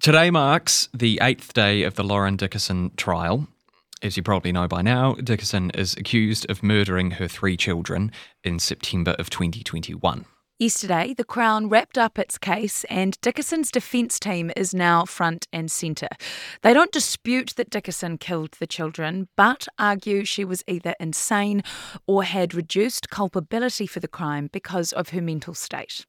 Today marks the eighth day of the Lauren Dickason trial. As you probably know by now, Dickason is accused of murdering her three children in September of 2021. Yesterday, the Crown wrapped up its case, and Dickason's defence team is now front and centre. They don't dispute that Dickason killed the children, but argue she was either insane or had reduced culpability for the crime because of her mental state.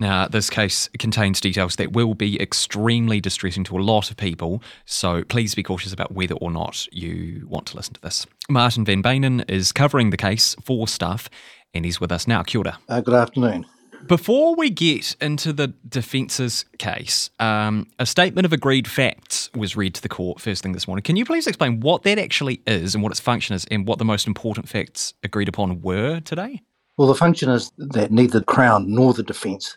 Now, this case contains details that will be extremely distressing to a lot of people, so please be cautious about whether or not you want to listen to this. Martin Van Beynen is covering the case for Stuff and he's with us now. Kia ora. Uh, good afternoon. Before we get into the defence's case, um, a statement of agreed facts was read to the court first thing this morning. Can you please explain what that actually is and what its function is and what the most important facts agreed upon were today? Well, the function is that neither the Crown nor the defence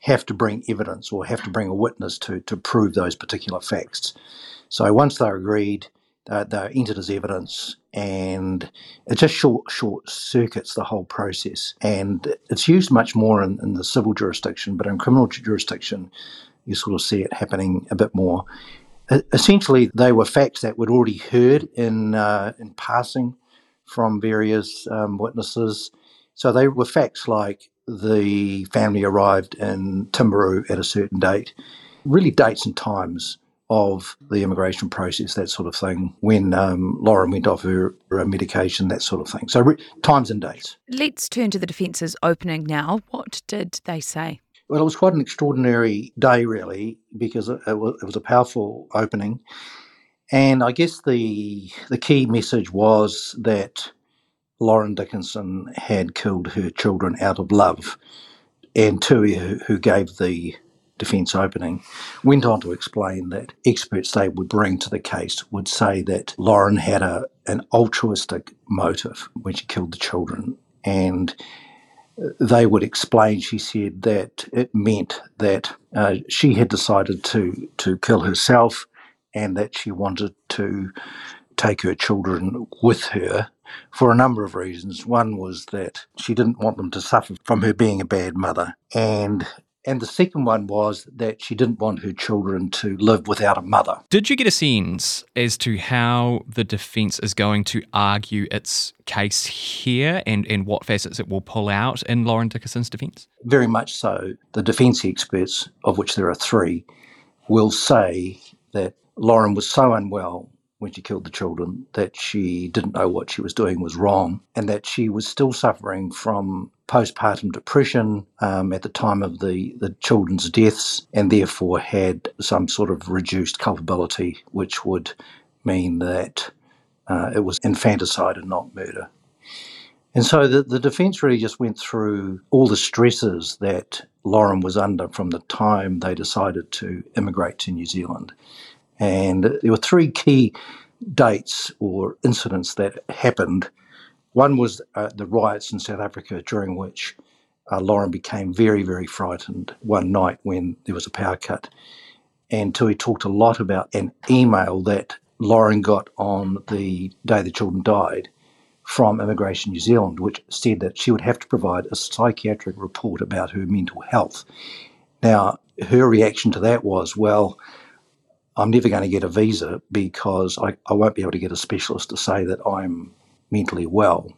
have to bring evidence or have to bring a witness to, to prove those particular facts. So once they're agreed, uh, they're entered as evidence and it just short short circuits the whole process. And it's used much more in, in the civil jurisdiction, but in criminal jurisdiction, you sort of see it happening a bit more. Essentially, they were facts that we'd already heard in uh, in passing from various um, witnesses. So they were facts like the family arrived in Timaru at a certain date, really dates and times of the immigration process, that sort of thing, when um, Lauren went off her, her, medication, that sort of thing. So, re- times and dates. Let's turn to the defence's opening now. What did they say? Well, it was quite an extraordinary day, really, because it, it, was, it was a powerful opening. And I guess the the key message was that Lauren Dickason had killed her children out of love. And Tui, who gave the defence opening, went on to explain that experts they would bring to the case would say that Lauren had a, an altruistic motive when she killed the children. And they would explain, she said, that it meant that uh, she had decided to, to kill herself and that she wanted to take her children with her for a number of reasons. One was that she didn't want them to suffer from her being a bad mother. And and the second one was that she didn't want her children to live without a mother. Did you get a sense as to how the defence is going to argue its case here and, and what facets it will pull out in Lauren Dickason's defence? Very much so. The defence experts, of which there are three, will say that Lauren was so unwell when she killed the children that she didn't know what she was doing was wrong and that she was still suffering from postpartum depression um, at the time of the, the children's deaths and therefore had some sort of reduced culpability, which would mean that uh, it was infanticide and not murder. And so the, the defence really just went through all the stresses that Lauren was under from the time they decided to immigrate to New Zealand. And there were three key dates or incidents that happened. One was uh, the riots in South Africa, during which uh, Lauren became very, very frightened one night when there was a power cut. And Tui talked a lot about an email that Lauren got on the day the children died from Immigration New Zealand, which said that she would have to provide a psychiatric report about her mental health. Now, her reaction to that was, well, I'm never going to get a visa because I, I won't be able to get a specialist to say that I'm mentally well.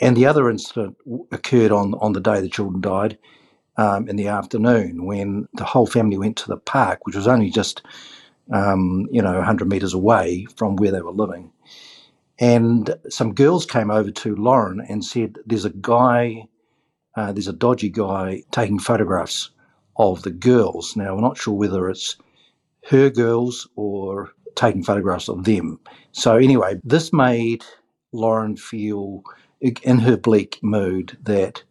And the other incident occurred on, on the day the children died um, in the afternoon when the whole family went to the park, which was only just, um, you know, 100 metres away from where they were living. And some girls came over to Lauren and said, There's a guy, uh, there's a dodgy guy taking photographs of the girls. Now, we're not sure whether it's her girls or taking photographs of them. So, anyway, this made Lauren feel in her bleak mood that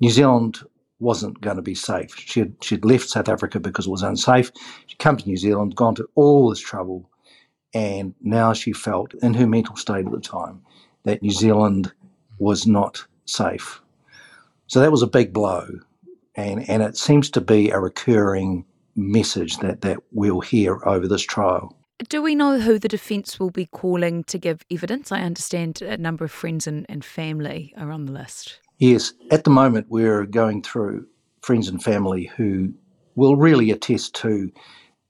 New Zealand wasn't going to be safe. She had, she'd left South Africa because it was unsafe. She'd come to New Zealand, gone to all this trouble, and now she felt, in her mental state at the time, that New Zealand was not safe. So that was a big blow. And, and it seems to be a recurring message that, that we'll hear over this trial. Do we know who the defence will be calling to give evidence? I understand a number of friends and, and family are on the list. Yes, at the moment we're going through friends and family who will really attest to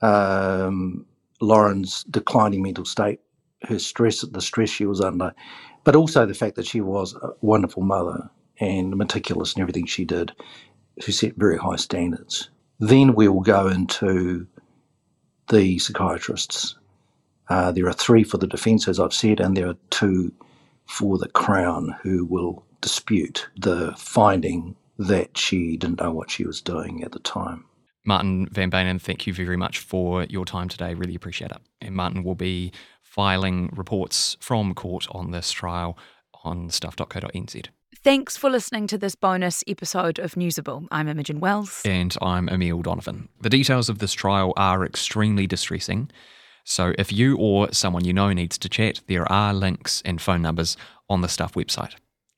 um, Lauren's declining mental state, her stress, the stress she was under, but also the fact that she was a wonderful mother and meticulous in everything she did, who set very high standards. Then we will go into the psychiatrists. Uh, there are three for the defence, as I've said, and there are two for the Crown who will dispute the finding that she didn't know what she was doing at the time. Martin Van Beynen, thank you very much for your time today. Really appreciate it. And Martin will be filing reports from court on this trial on stuff.co.nz. Thanks for listening to this bonus episode of Newsable. I'm Imogen Wells. And I'm Emil Donovan. The details of this trial are extremely distressing. So if you or someone you know needs to chat, there are links and phone numbers on the Stuff website.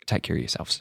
Take care of yourselves.